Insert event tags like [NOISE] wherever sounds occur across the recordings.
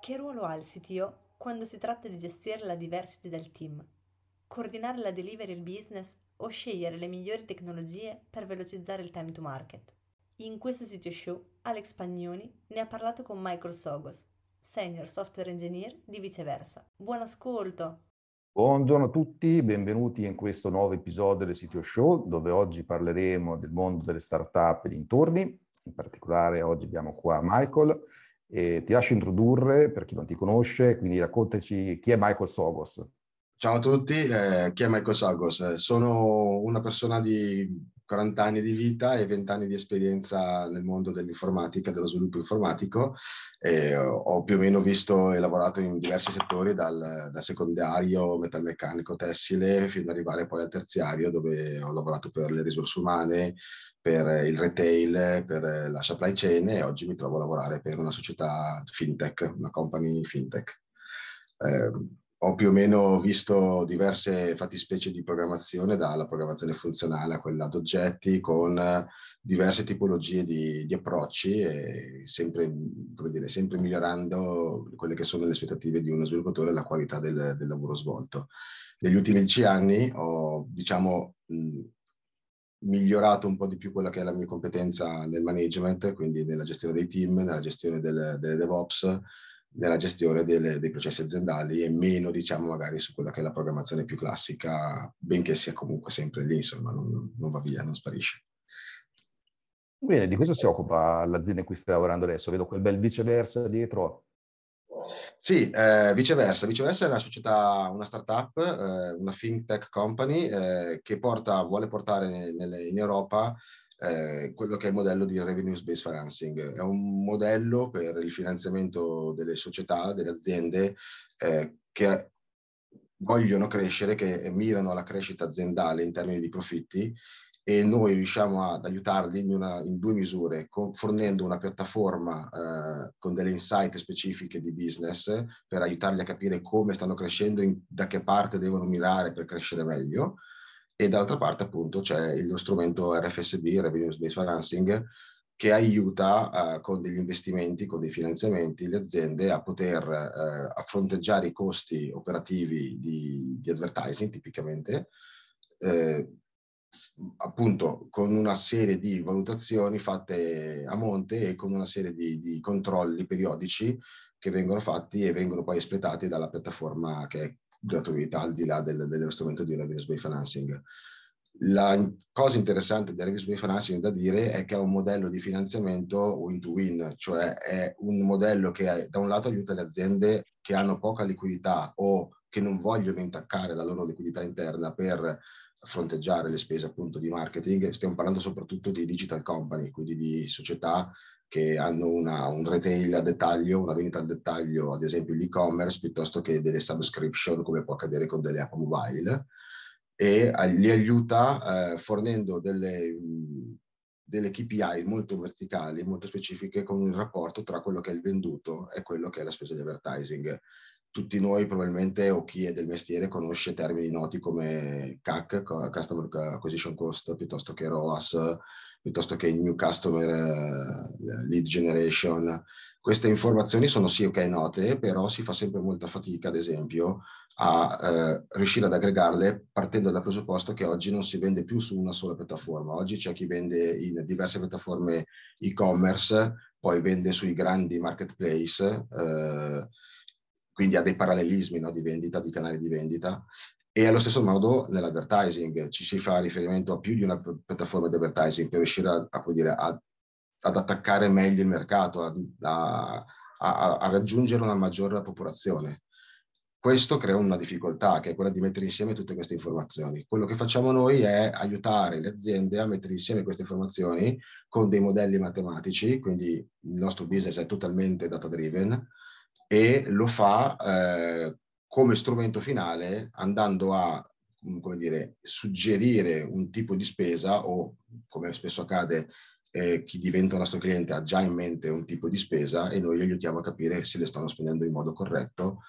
Che ruolo ha il CTO quando si tratta di gestire la diversity del team? Coordinare la delivery del business o scegliere le migliori tecnologie per velocizzare il time to market? In questo sito show Alex Pagnoni ne ha parlato con Michael Sogos, Senior Software Engineer di Viceversa. Buon ascolto! Buongiorno a tutti, benvenuti in questo nuovo episodio del Sito Show dove oggi parleremo del mondo delle startup e dintorni. In particolare oggi abbiamo qua Michael e ti lascio introdurre per chi non ti conosce, quindi raccontaci chi è Michael Sogos. Ciao a tutti, eh, chi è Michael Sogos? Sono una persona di 40 anni di vita e 20 anni di esperienza nel mondo dell'informatica, dello sviluppo informatico. E ho più o meno visto e lavorato in diversi settori, dal, dal secondario, metalmeccanico, tessile, fino ad arrivare poi al terziario, dove ho lavorato per le risorse umane, per il retail, per la supply chain e oggi mi trovo a lavorare per una società fintech, una company fintech. Eh, ho più o meno visto diverse fattispecie di programmazione, dalla programmazione funzionale a quella ad oggetti, con diverse tipologie di, di approcci e sempre, dire, sempre, migliorando quelle che sono le aspettative di uno sviluppatore e la qualità del, del lavoro svolto. Negli ultimi dieci anni ho, diciamo, migliorato un po' di più quella che è la mia competenza nel management, quindi nella gestione dei team, nella gestione delle, delle DevOps, nella gestione delle, dei processi aziendali e meno, diciamo, magari su quella che è la programmazione più classica, benché sia comunque sempre lì, insomma, non, non va via, non sparisce. Bene, di questo si occupa l'azienda in cui stai lavorando adesso. Vedo quel bel viceversa dietro. Sì, eh, viceversa. Viceversa è una società, una startup, eh, una fintech company eh, che porta, vuole portare nelle, in Europa eh, quello che è il modello di revenues based financing. È un modello per il finanziamento delle società, delle aziende eh, che vogliono crescere, che mirano alla crescita aziendale in termini di profitti e noi riusciamo ad aiutarli in, una, in due misure, con, fornendo una piattaforma eh, con delle insight specifiche di business per aiutarli a capire come stanno crescendo, in, da che parte devono mirare per crescere meglio, e dall'altra parte appunto c'è lo strumento RFSB, Revenue Based Financing, che aiuta eh, con degli investimenti, con dei finanziamenti, le aziende a poter eh, a fronteggiare i costi operativi di, di advertising tipicamente, eh, appunto con una serie di valutazioni fatte a monte e con una serie di, di controlli periodici che vengono fatti e vengono poi espletati dalla piattaforma che è gratuita al di là del, dello strumento di revenue based financing. La cosa interessante del revenue based financing da dire è che è un modello di finanziamento win-to-win, cioè è un modello che da un lato aiuta le aziende che hanno poca liquidità o che non vogliono intaccare la loro liquidità interna per fronteggiare le spese appunto di marketing, stiamo parlando soprattutto di digital company, quindi di società che hanno una, un retail a dettaglio, una vendita al dettaglio, ad esempio l'e-commerce, piuttosto che delle subscription come può accadere con delle app mobile. E li aiuta eh, fornendo delle, delle KPI molto verticali, molto specifiche con un rapporto tra quello che è il venduto e quello che è la spesa di advertising tutti noi probabilmente o chi è del mestiere conosce termini noti come CAC, Customer Acquisition Cost, piuttosto che ROAS, piuttosto che New Customer uh, Lead Generation. Queste informazioni sono sì ok note, però si fa sempre molta fatica, ad esempio, a uh, riuscire ad aggregarle partendo dal presupposto che oggi non si vende più su una sola piattaforma. Oggi c'è chi vende in diverse piattaforme e-commerce, poi vende sui grandi marketplace, uh, quindi ha dei parallelismi no, di vendita, di canali di vendita. E allo stesso modo nell'advertising ci si fa riferimento a più di una piattaforma di advertising per riuscire a, a, dire, a, ad attaccare meglio il mercato, a, a raggiungere una maggiore popolazione. Questo crea una difficoltà che è quella di mettere insieme tutte queste informazioni. Quello che facciamo noi è aiutare le aziende a mettere insieme queste informazioni con dei modelli matematici, quindi il nostro business è totalmente data driven e lo fa eh, come strumento finale andando a come dire, suggerire un tipo di spesa o, come spesso accade, eh, chi diventa un nostro cliente ha già in mente un tipo di spesa e noi gli aiutiamo a capire se le stanno spendendo in modo corretto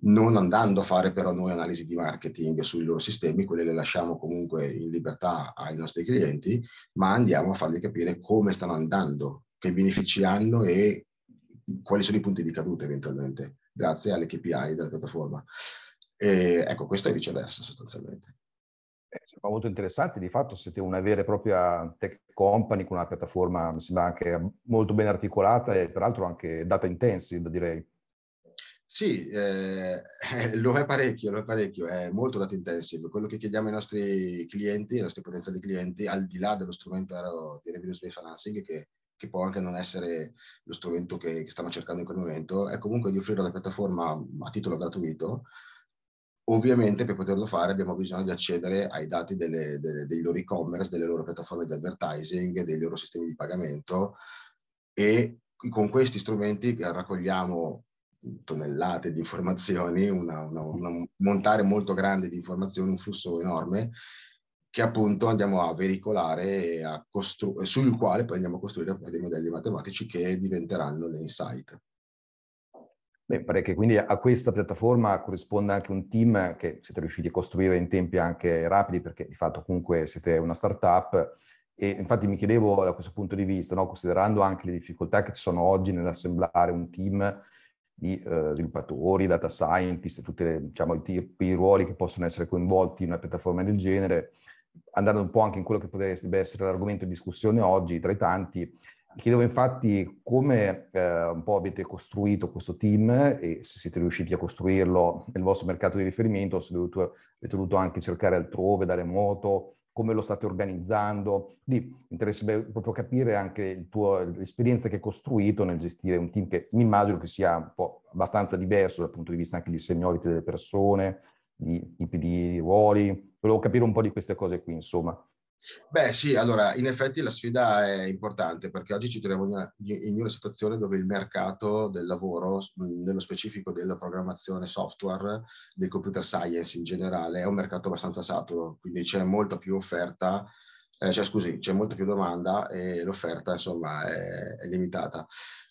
non andando a fare però noi analisi di marketing sui loro sistemi, quelle le lasciamo comunque in libertà ai nostri clienti, ma andiamo a fargli capire come stanno andando, che benefici hanno e quali sono i punti di caduta eventualmente, grazie alle KPI della piattaforma. E, ecco, questo è viceversa sostanzialmente. Eh, sembra molto interessante, di fatto siete una vera e propria tech company con una piattaforma, mi sembra anche molto ben articolata e peraltro anche data intensive, direi. Sì, eh, [LAUGHS] lo è parecchio, lo è parecchio, è molto data intensive. Quello che chiediamo ai nostri clienti, ai nostri potenziali clienti, al di là dello strumento di revenue based financing, che, che, può anche non essere lo strumento che, che, stanno cercando in quel momento, è comunque di offrire la piattaforma a titolo gratuito. Ovviamente per poterlo fare abbiamo bisogno di accedere ai dati delle, delle, dei loro e-commerce, delle loro piattaforme di advertising, dei loro sistemi di pagamento e con questi strumenti raccogliamo tonnellate di informazioni, una, una montare molto grande di informazioni, un flusso enorme che appunto andiamo a veicolare a costru- sul quale poi andiamo a costruire dei modelli matematici che diventeranno le insight. Beh, pare che quindi a questa piattaforma corrisponda anche un team che siete riusciti a costruire in tempi anche rapidi, perché di fatto comunque siete una startup. E infatti mi chiedevo da questo punto di vista, no, considerando anche le difficoltà che ci sono oggi nell'assemblare un team di eh, sviluppatori, data scientist, tutti diciamo, i tipi di ruoli che possono essere coinvolti in una piattaforma del genere, andando un po' anche in quello che potrebbe essere l'argomento di discussione oggi tra i tanti. Chiedevo infatti come eh, un po' avete costruito questo team e se siete riusciti a costruirlo nel vostro mercato di riferimento se avete dovuto anche cercare altrove, da remoto, come lo state organizzando. Quindi mi interesserebbe proprio capire anche tuo, l'esperienza che hai costruito nel gestire un team che mi immagino che sia un po' abbastanza diverso dal punto di vista anche di seniority delle persone, di tipi di ruoli. Volevo capire un po' di queste cose qui, insomma. Beh sì, allora in effetti la sfida è importante perché oggi ci troviamo in una situazione dove il mercato del lavoro, nello specifico della programmazione software, del computer science in generale, è un mercato abbastanza saturo, quindi c'è molta più offerta, eh, cioè scusi, c'è molta più domanda e l'offerta insomma è, è limitata.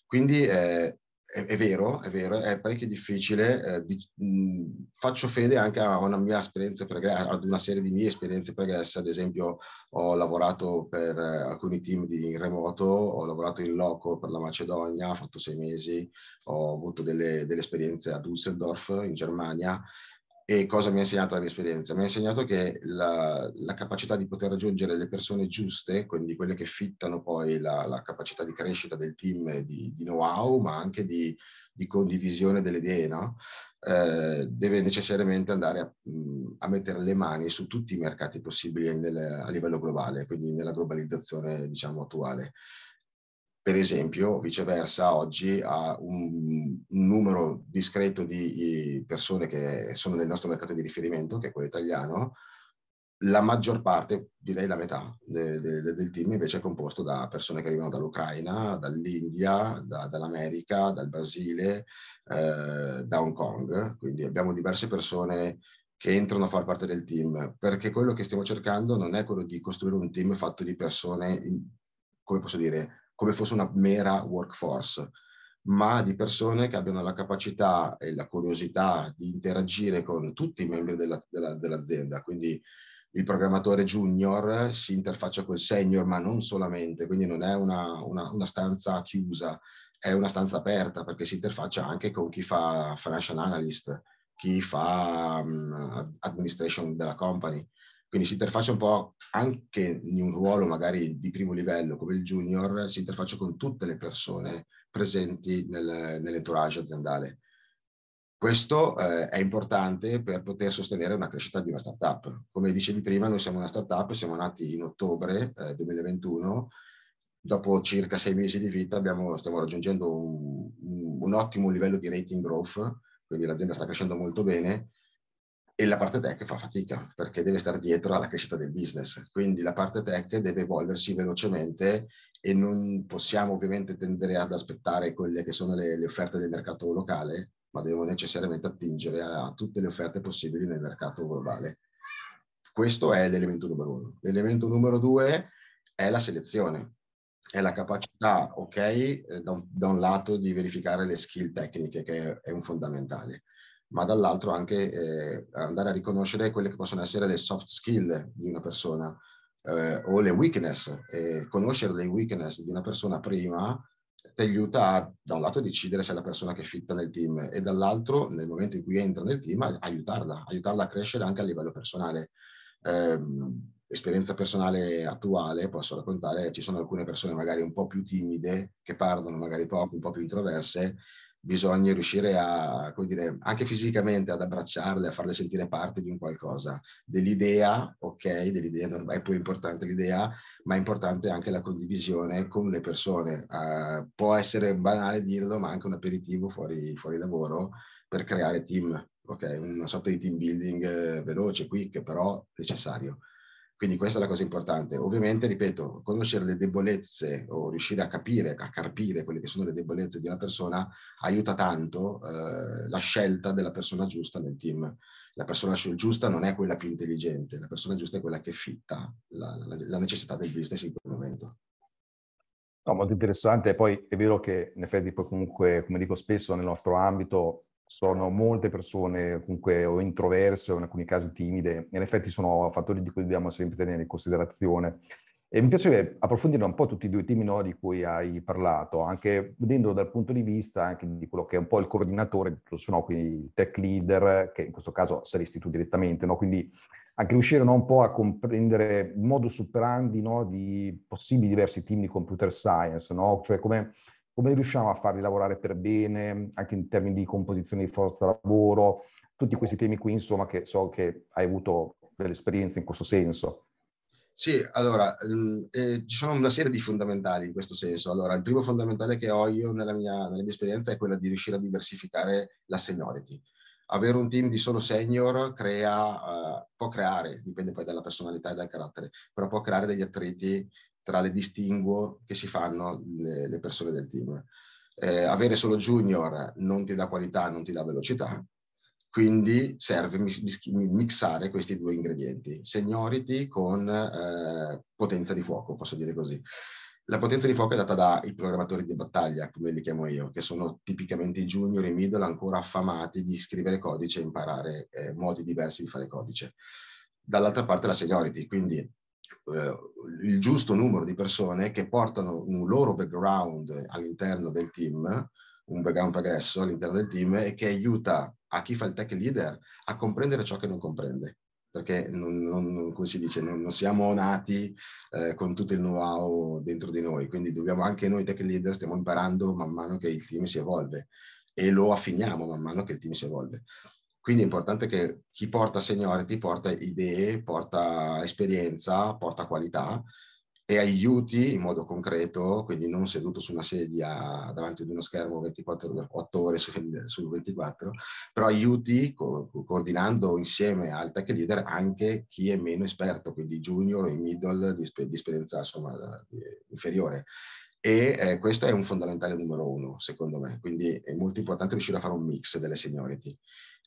Quindi eh, è, è, vero, è vero, è parecchio difficile. Eh, di, mh, faccio fede anche a una mia esperienza pregressa, ad una serie di mie esperienze pregresse. Ad esempio, ho lavorato per eh, alcuni team di in remoto, ho lavorato in loco per la Macedonia, ho fatto sei mesi, ho avuto delle, delle esperienze a Düsseldorf in Germania e cosa mi ha insegnato la mia esperienza? Mi ha insegnato che la, la, capacità di poter raggiungere le persone giuste, quindi quelle che fittano poi la, la capacità di crescita del team, di, di know-how, ma anche di, di, condivisione delle idee, no? eh, deve necessariamente andare a, a, mettere le mani su tutti i mercati possibili nel, a livello globale, quindi nella globalizzazione diciamo, attuale per esempio, viceversa, oggi ha un, un, numero discreto di persone che sono nel nostro mercato di riferimento, che è quello italiano, la maggior parte, direi la metà de, de, de, del team invece è composto da persone che arrivano dall'Ucraina, dall'India, da, dall'America, dal Brasile, eh, da Hong Kong. Quindi abbiamo diverse persone che entrano a far parte del team, perché quello che stiamo cercando non è quello di costruire un team fatto di persone, come posso dire, come fosse una mera workforce, ma di persone che abbiano la capacità e la curiosità di interagire con tutti i membri della, della, dell'azienda. Quindi il programmatore junior si interfaccia col senior, ma non solamente, quindi non è una, una, una stanza chiusa, è una stanza aperta perché si interfaccia anche con chi fa financial analyst, chi fa um, administration della company. Quindi si interfaccia un po' anche in un ruolo magari di primo livello come il junior, si interfaccia con tutte le persone presenti nel, nell'entourage aziendale. Questo eh, è importante per poter sostenere una crescita di una startup. Come dicevi prima, noi siamo una startup, siamo nati in ottobre eh, 2021, dopo circa sei mesi di vita abbiamo, stiamo raggiungendo un, un, un, ottimo livello di rating growth quindi l'azienda sta crescendo molto bene e la parte tech fa fatica perché deve stare dietro alla crescita del business. Quindi la parte tech deve evolversi velocemente e non possiamo ovviamente tendere ad aspettare quelle che sono le, le offerte del mercato locale, ma devono necessariamente attingere a, a tutte le offerte possibili nel mercato globale. Questo è l'elemento numero uno. L'elemento numero due è la selezione, è la capacità, ok, eh, da un, da un lato di verificare le skill tecniche, che è un fondamentale, ma dall'altro anche eh, andare a riconoscere quelle che possono essere le soft skill di una persona eh, o le weakness. E conoscere le weakness di una persona prima ti aiuta a, da un lato decidere se è la persona che fitta nel team e dall'altro, nel momento in cui entra nel team, aiutarla, aiutarla a crescere anche a livello personale eh, esperienza personale attuale posso raccontare, ci sono alcune persone magari un po' più timide, che parlano magari poco, un po' più introverse, bisogna riuscire a, come dire, anche fisicamente ad abbracciarle, a farle sentire parte di un qualcosa, dell'idea, ok, dell'idea è poi importante l'idea, ma è importante anche la condivisione con le persone. Uh, può essere banale dirlo, ma anche un aperitivo fuori, fuori lavoro per creare team, ok? Una sorta di team building eh, veloce, quick, però necessario. Quindi questa è la cosa importante. Ovviamente, ripeto, conoscere le debolezze o riuscire a capire, a carpire quelle che sono le debolezze di una persona aiuta tanto eh, la scelta della persona giusta nel team. La persona giusta non è quella più intelligente, la persona giusta è quella che fitta la, la, la necessità del business in quel momento. No, molto interessante. Poi è vero che in effetti poi comunque, come dico spesso nel nostro ambito, sono molte persone comunque o introverse o in alcuni casi timide, in effetti sono fattori di cui dobbiamo sempre tenere in considerazione. E mi piacerebbe approfondire un po' tutti i due temi no, di cui hai parlato, anche vedendo dal punto di vista anche di quello che è un po' il coordinatore no? quindi il tech leader, che in questo caso saresti tu direttamente, no? quindi anche riuscire no, un po' a comprendere il modo superandi no, di possibili diversi team di computer science, cioè come come riusciamo a farli lavorare per bene, anche in termini di composizione di forza lavoro, tutti questi temi qui, insomma, che so che hai avuto delle esperienze in questo senso. Sì, allora, mm, eh, ci sono una serie di fondamentali in questo senso. Allora, il primo fondamentale che ho io nella mia, nella mia esperienza è quello di riuscire a diversificare la seniority. Avere un team di solo senior crea, uh, può creare, dipende poi dalla personalità e dal carattere, però può creare degli attriti tra le distinguo che si fanno le, le persone del team. Eh, avere solo junior non ti dà qualità, non ti dà velocità, quindi serve mixare questi due ingredienti, seniority con eh, potenza di fuoco, posso dire così. La potenza di fuoco è data dai programmatori di battaglia, come li chiamo io, che sono tipicamente i junior e middle ancora affamati di scrivere codice e imparare eh, modi diversi di fare codice. Dall'altra parte la seniority, quindi il giusto numero di persone che portano un loro background all'interno del team, un background progresso all'interno del team e che aiuta a chi fa il tech leader a comprendere ciò che non comprende. Perché, non, non, come si dice, non, non siamo nati eh, con tutto il know-how dentro di noi, quindi dobbiamo anche noi tech leader stiamo imparando man mano che il team si evolve e lo affiniamo man mano che il team si evolve. Quindi è importante che chi porta seniority porta idee, porta esperienza, porta qualità e aiuti in modo concreto, quindi non seduto su una sedia davanti ad uno schermo 24, 8 ore su, su 24, però aiuti co- coordinando insieme al tech leader anche chi è meno esperto, quindi junior o middle di, di esperienza insomma, inferiore. E eh, questo è un fondamentale numero uno, secondo me. Quindi è molto importante riuscire a fare un mix delle seniority.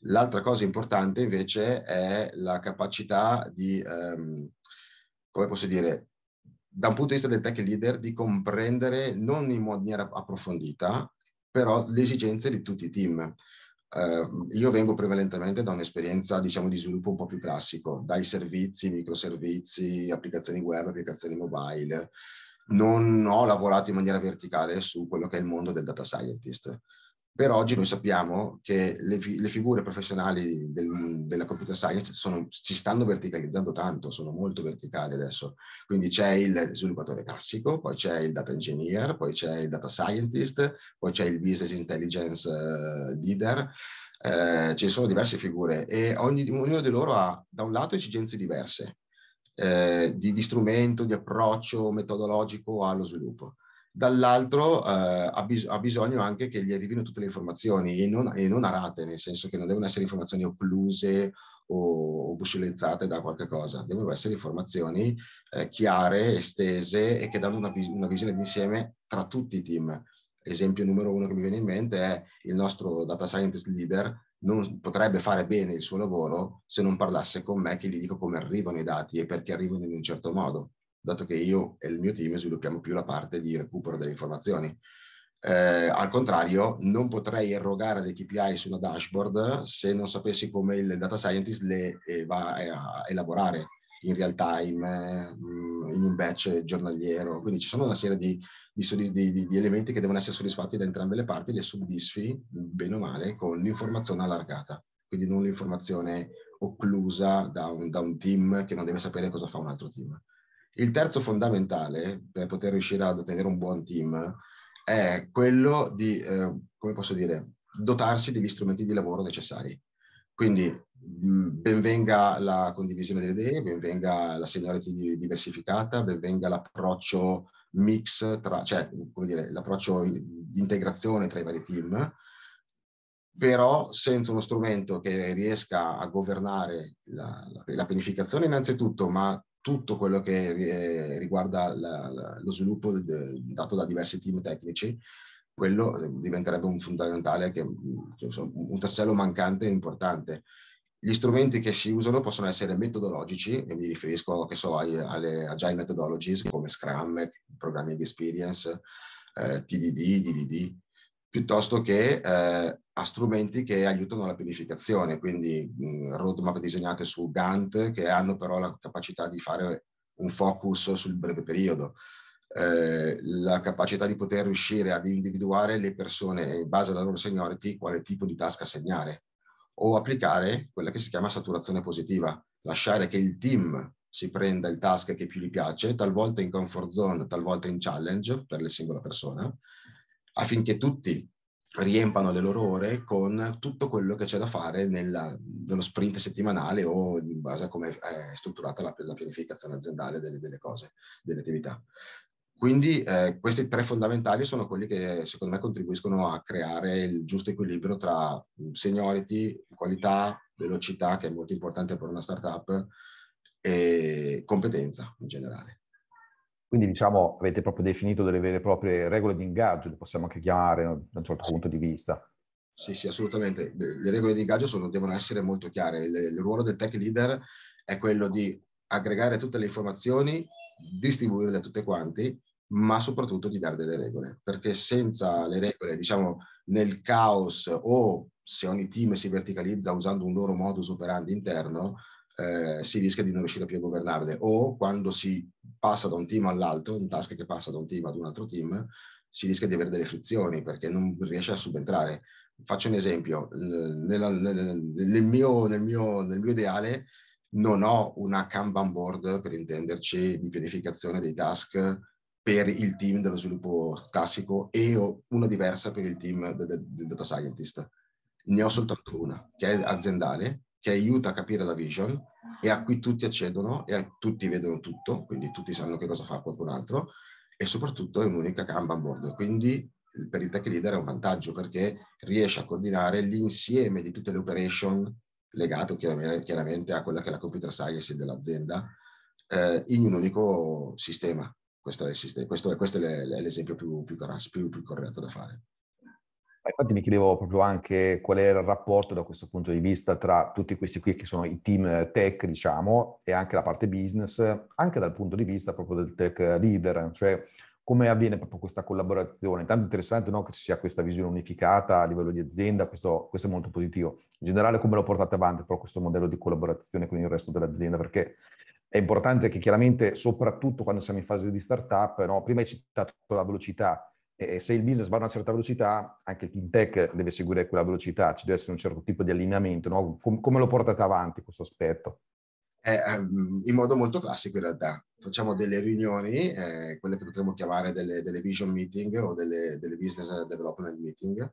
L'altra cosa importante invece è la capacità di, ehm, come posso dire, da un punto di vista del tech leader, di comprendere non in maniera approfondita, però le esigenze di tutti i team. Uh, io vengo prevalentemente da un'esperienza, diciamo, di sviluppo un po' più classico, dai servizi, microservizi, applicazioni web, applicazioni mobile. Non ho lavorato in maniera verticale su quello che è il mondo del data scientist. Per oggi noi sappiamo che le, le figure professionali del, della computer science sono, si stanno verticalizzando tanto, sono molto verticali adesso. Quindi c'è il sviluppatore classico, poi c'è il data engineer, poi c'è il data scientist, poi c'è il business intelligence uh, leader. Eh, ci sono diverse figure e ogni, ognuno di loro ha da un lato esigenze diverse eh, di, di strumento, di approccio metodologico allo sviluppo dall'altro eh, ha, bis- ha, bisogno anche che gli arrivino tutte le informazioni e non, e non a nel senso che non devono essere informazioni occluse o, o buscolizzate da qualche cosa, devono essere informazioni eh, chiare, estese e che danno una, vis- una visione d'insieme tra tutti i team. Esempio numero uno che mi viene in mente è il nostro data scientist leader non potrebbe fare bene il suo lavoro se non parlasse con me che gli dico come arrivano i dati e perché arrivano in un certo modo dato che io e il mio team sviluppiamo più la parte di recupero delle informazioni. Eh, al contrario, non potrei erogare dei KPI su una dashboard se non sapessi come il data scientist le eh, va a elaborare in real time, eh, in un batch giornaliero. Quindi ci sono una serie di, di, di, di, elementi che devono essere soddisfatti da entrambe le parti, le soddisfi bene o male con l'informazione allargata, quindi non l'informazione occlusa da un, da un team che non deve sapere cosa fa un altro team. Il terzo fondamentale per poter riuscire ad ottenere un buon team è quello di, eh, come posso dire, dotarsi degli strumenti di lavoro necessari. Quindi benvenga la condivisione delle idee, benvenga la seniority diversificata, benvenga l'approccio mix, tra, cioè come dire, l'approccio di integrazione tra i vari team, però senza uno strumento che riesca a governare la, la, la pianificazione innanzitutto, ma tutto quello che eh, riguarda lo sviluppo dato da diversi team tecnici, quello eh, diventerebbe un fondamentale, che, un tassello mancante importante. Gli strumenti che si usano possono essere metodologici, e mi riferisco so, alle agile methodologies come Scrum, Programming Experience, eh, TDD, DDD, piuttosto che eh, a strumenti che aiutano la pianificazione, quindi mh, roadmap disegnate su Gantt che hanno però la capacità di fare un focus sul breve periodo, eh, la capacità di poter riuscire ad individuare le persone in base alla loro seniority quale tipo di task assegnare o applicare quella che si chiama saturazione positiva, lasciare che il team si prenda il task che più gli piace, talvolta in comfort zone, talvolta in challenge per la singola persona, affinché tutti riempano le loro ore con tutto quello che c'è da fare nella, nello sprint settimanale o in base a come è strutturata la, la pianificazione aziendale delle, delle, cose, delle attività. Quindi eh, questi tre fondamentali sono quelli che secondo me contribuiscono a creare il giusto equilibrio tra seniority, qualità, velocità, che è molto importante per una startup, e competenza in generale. Quindi diciamo avete proprio definito delle vere e proprie regole di ingaggio, le possiamo anche chiamare da un certo punto di vista. Sì, sì, assolutamente. Le regole di ingaggio sono, devono essere molto chiare. Il, il, ruolo del tech leader è quello di aggregare tutte le informazioni, distribuirle a tutte quanti, ma soprattutto di dare delle regole. Perché senza le regole, diciamo, nel caos o se ogni team si verticalizza usando un loro modus operandi interno, eh, si rischia di non riuscire più a governarle o quando si passa da un team all'altro, un task che passa da un team ad un altro team, si rischia di avere delle frizioni perché non riesce a subentrare. Faccio un esempio, nella, nel, nel, mio, nel, mio, nel mio ideale non ho una Kanban board, per intenderci, di pianificazione dei task per il team dello sviluppo classico e una diversa per il team del, del data scientist. Ne ho soltanto una, che è aziendale, che aiuta a capire la vision e a cui tutti accedono e a, tutti vedono tutto, quindi tutti sanno che cosa fa qualcun altro e soprattutto è un'unica Kanban board. Quindi per il tech leader è un vantaggio perché riesce a coordinare l'insieme di tutte le operation legate chiaramente a quella che è la computer science dell'azienda eh, in un unico sistema. Questo è, questo è, questo è l'esempio più, più, più, più corretto da fare. Infatti mi chiedevo proprio anche qual era il rapporto da questo punto di vista tra tutti questi qui che sono i team tech, diciamo, e anche la parte business, anche dal punto di vista proprio del tech leader, cioè come avviene proprio questa collaborazione. Tanto interessante no, che ci sia questa visione unificata a livello di azienda, questo, questo, è molto positivo. In generale come lo portate avanti però questo modello di collaborazione con il resto dell'azienda? Perché è importante che chiaramente, soprattutto quando siamo in fase di startup, no, prima hai citato la velocità, e se il business va a una certa velocità, anche il team tech deve seguire quella velocità, ci deve essere un certo tipo di allineamento. No? Com- come lo portate avanti questo aspetto? Eh, in modo molto classico in realtà. Facciamo delle riunioni, eh, quelle che potremmo chiamare delle, delle vision meeting o delle, delle, business development meeting,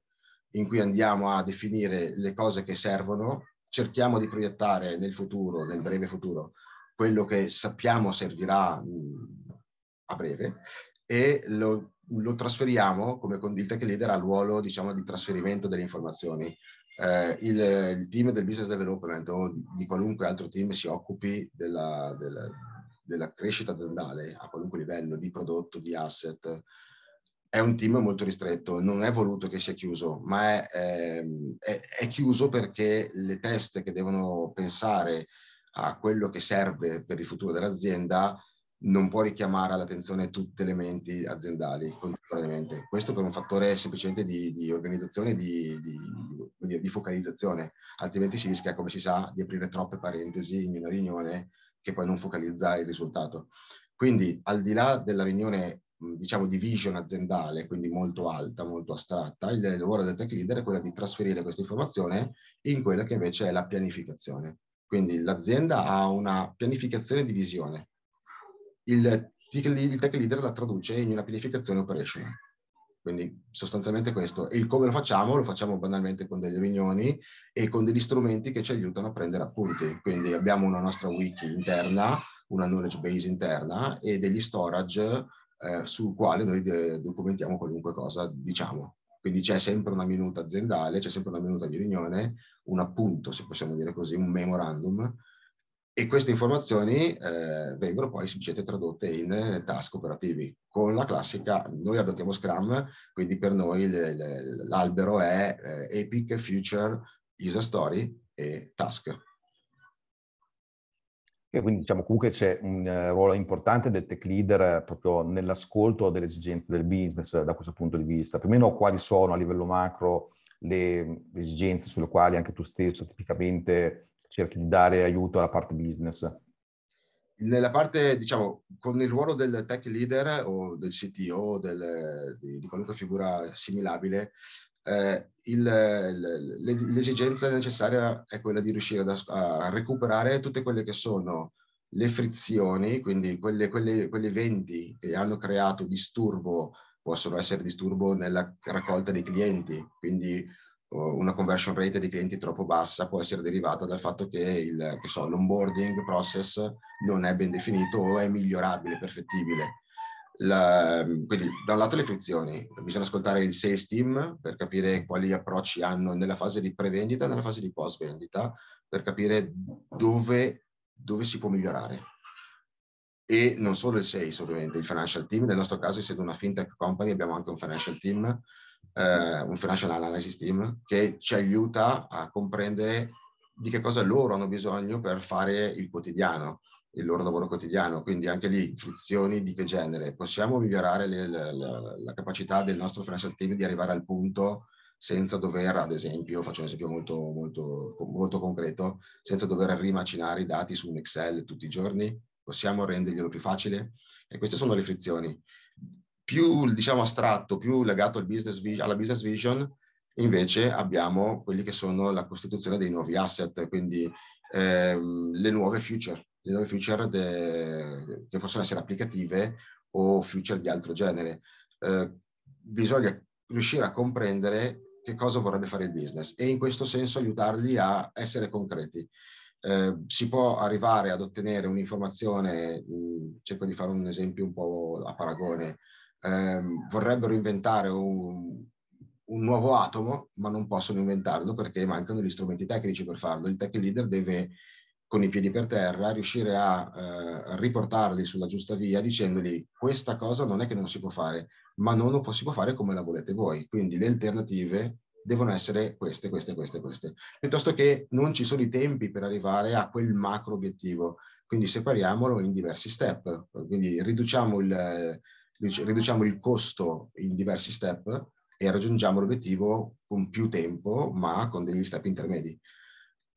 in cui andiamo a definire le cose che servono, cerchiamo di proiettare nel futuro, nel breve futuro, quello che sappiamo servirà mh, a breve e lo lo trasferiamo come con il tech leader al ruolo diciamo, di trasferimento delle informazioni. Eh, il, il, team del business development o di qualunque altro team si occupi della, della, della crescita aziendale a qualunque livello di prodotto, di asset, è un team molto ristretto, non è voluto che sia chiuso, ma è, ehm, è, è, chiuso perché le teste che devono pensare a quello che serve per il futuro dell'azienda non può richiamare all'attenzione tutte le menti aziendali contemporaneamente. Questo per un fattore semplicemente di, di organizzazione e di, di, di, focalizzazione, altrimenti si rischia, come si sa, di aprire troppe parentesi in una riunione che poi non focalizza il risultato. Quindi al di là della riunione diciamo di vision aziendale, quindi molto alta, molto astratta, il, il ruolo del tech leader è quello di trasferire questa informazione in quella che invece è la pianificazione. Quindi l'azienda ha una pianificazione di visione, il, tech leader la traduce in una pianificazione operational. Quindi sostanzialmente questo. E il come lo facciamo? Lo facciamo banalmente con delle riunioni e con degli strumenti che ci aiutano a prendere appunti. Quindi abbiamo una nostra wiki interna, una knowledge base interna e degli storage eh, sul quale noi de- documentiamo qualunque cosa diciamo. Quindi c'è sempre una minuta aziendale, c'è sempre una minuta di riunione, un appunto, se possiamo dire così, un memorandum, e queste informazioni eh, vengono poi semplicemente tradotte in task operativi con la classica, noi adottiamo Scrum, quindi per noi l'albero è eh, Epic, Future, User Story e Task. E quindi diciamo comunque c'è un uh, ruolo importante del tech leader proprio nell'ascolto delle esigenze del business da questo punto di vista. Più o meno quali sono a livello macro le esigenze sulle quali anche tu stesso tipicamente cerchi di dare aiuto alla parte business? Nella parte, diciamo, con il ruolo del tech leader o del CTO, del, di, di, qualunque figura similabile, eh, il, l'esigenza necessaria è quella di riuscire a, a, recuperare tutte quelle che sono le frizioni, quindi quelle, quelle, quegli eventi che hanno creato disturbo, possono essere disturbo nella raccolta dei clienti, quindi una conversion rate di clienti troppo bassa può essere derivata dal fatto che, il, che so, l'onboarding process non è ben definito o è migliorabile, perfettibile. La, quindi da un lato le frizioni, bisogna ascoltare il sales team per capire quali approcci hanno nella fase di prevendita e nella fase di post vendita, per capire dove, dove si può migliorare. E non solo il sales ovviamente, il financial team, nel nostro caso essendo una fintech company abbiamo anche un financial team eh, un financial analysis team che ci aiuta a comprendere di che cosa loro hanno bisogno per fare il quotidiano, il loro lavoro quotidiano. Quindi anche lì frizioni di che genere. Possiamo migliorare le, le, la, la capacità del nostro financial team di arrivare al punto senza dover, ad esempio, faccio un esempio molto, molto, molto concreto, senza dover rimacinare i dati su un Excel tutti i giorni, possiamo renderglielo più facile? E queste sono le frizioni più diciamo astratto, più legato al business, alla business vision, invece abbiamo quelli che sono la costituzione dei nuovi asset, quindi ehm, le nuove future, le nuove future de, che possono essere applicative o future di altro genere. Eh, bisogna riuscire a comprendere che cosa vorrebbe fare il business e in questo senso aiutarli a essere concreti. Eh, si può arrivare ad ottenere un'informazione, mh, cerco di fare un esempio un po' a paragone, ehm, vorrebbero inventare un, un nuovo atomo, ma non possono inventarlo perché mancano gli strumenti tecnici per farlo. Il tech leader deve, con i piedi per terra, riuscire a eh, riportarli sulla giusta via dicendogli questa cosa non è che non si può fare, ma non lo si può fare come la volete voi. Quindi le alternative devono essere queste, queste, queste, queste, piuttosto che non ci sono i tempi per arrivare a quel macro obiettivo. Quindi separiamolo in diversi step, quindi riduciamo il, riduciamo il costo in diversi step e raggiungiamo l'obiettivo con più tempo, ma con degli step intermedi.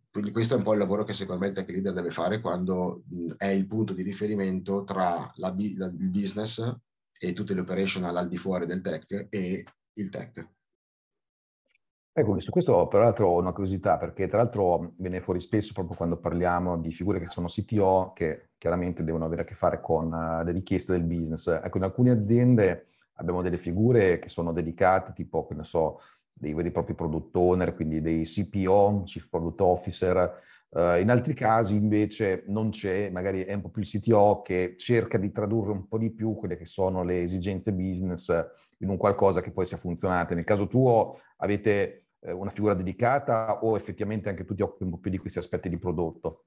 Quindi questo è un po' il lavoro che secondo me il tech leader deve fare quando è il punto di riferimento tra la, il business e tutte le operational al di fuori del tech e il tech. Ecco, su questo peraltro ho una curiosità, perché tra l'altro viene fuori spesso proprio quando parliamo di figure che sono CTO, che chiaramente devono avere a che fare con uh, le richieste del business. Ecco, in alcune aziende abbiamo delle figure che sono dedicate, tipo, che ne so, dei veri e propri product owner, quindi dei CPO, Chief Product Officer, Uh, in altri casi invece non c'è, magari è un po' più il CTO che cerca di tradurre un po' di più quelle che sono le esigenze business in un qualcosa che poi sia funzionante. Nel caso tuo avete eh, una figura dedicata o effettivamente anche tu ti occupi un po' più di questi aspetti di prodotto?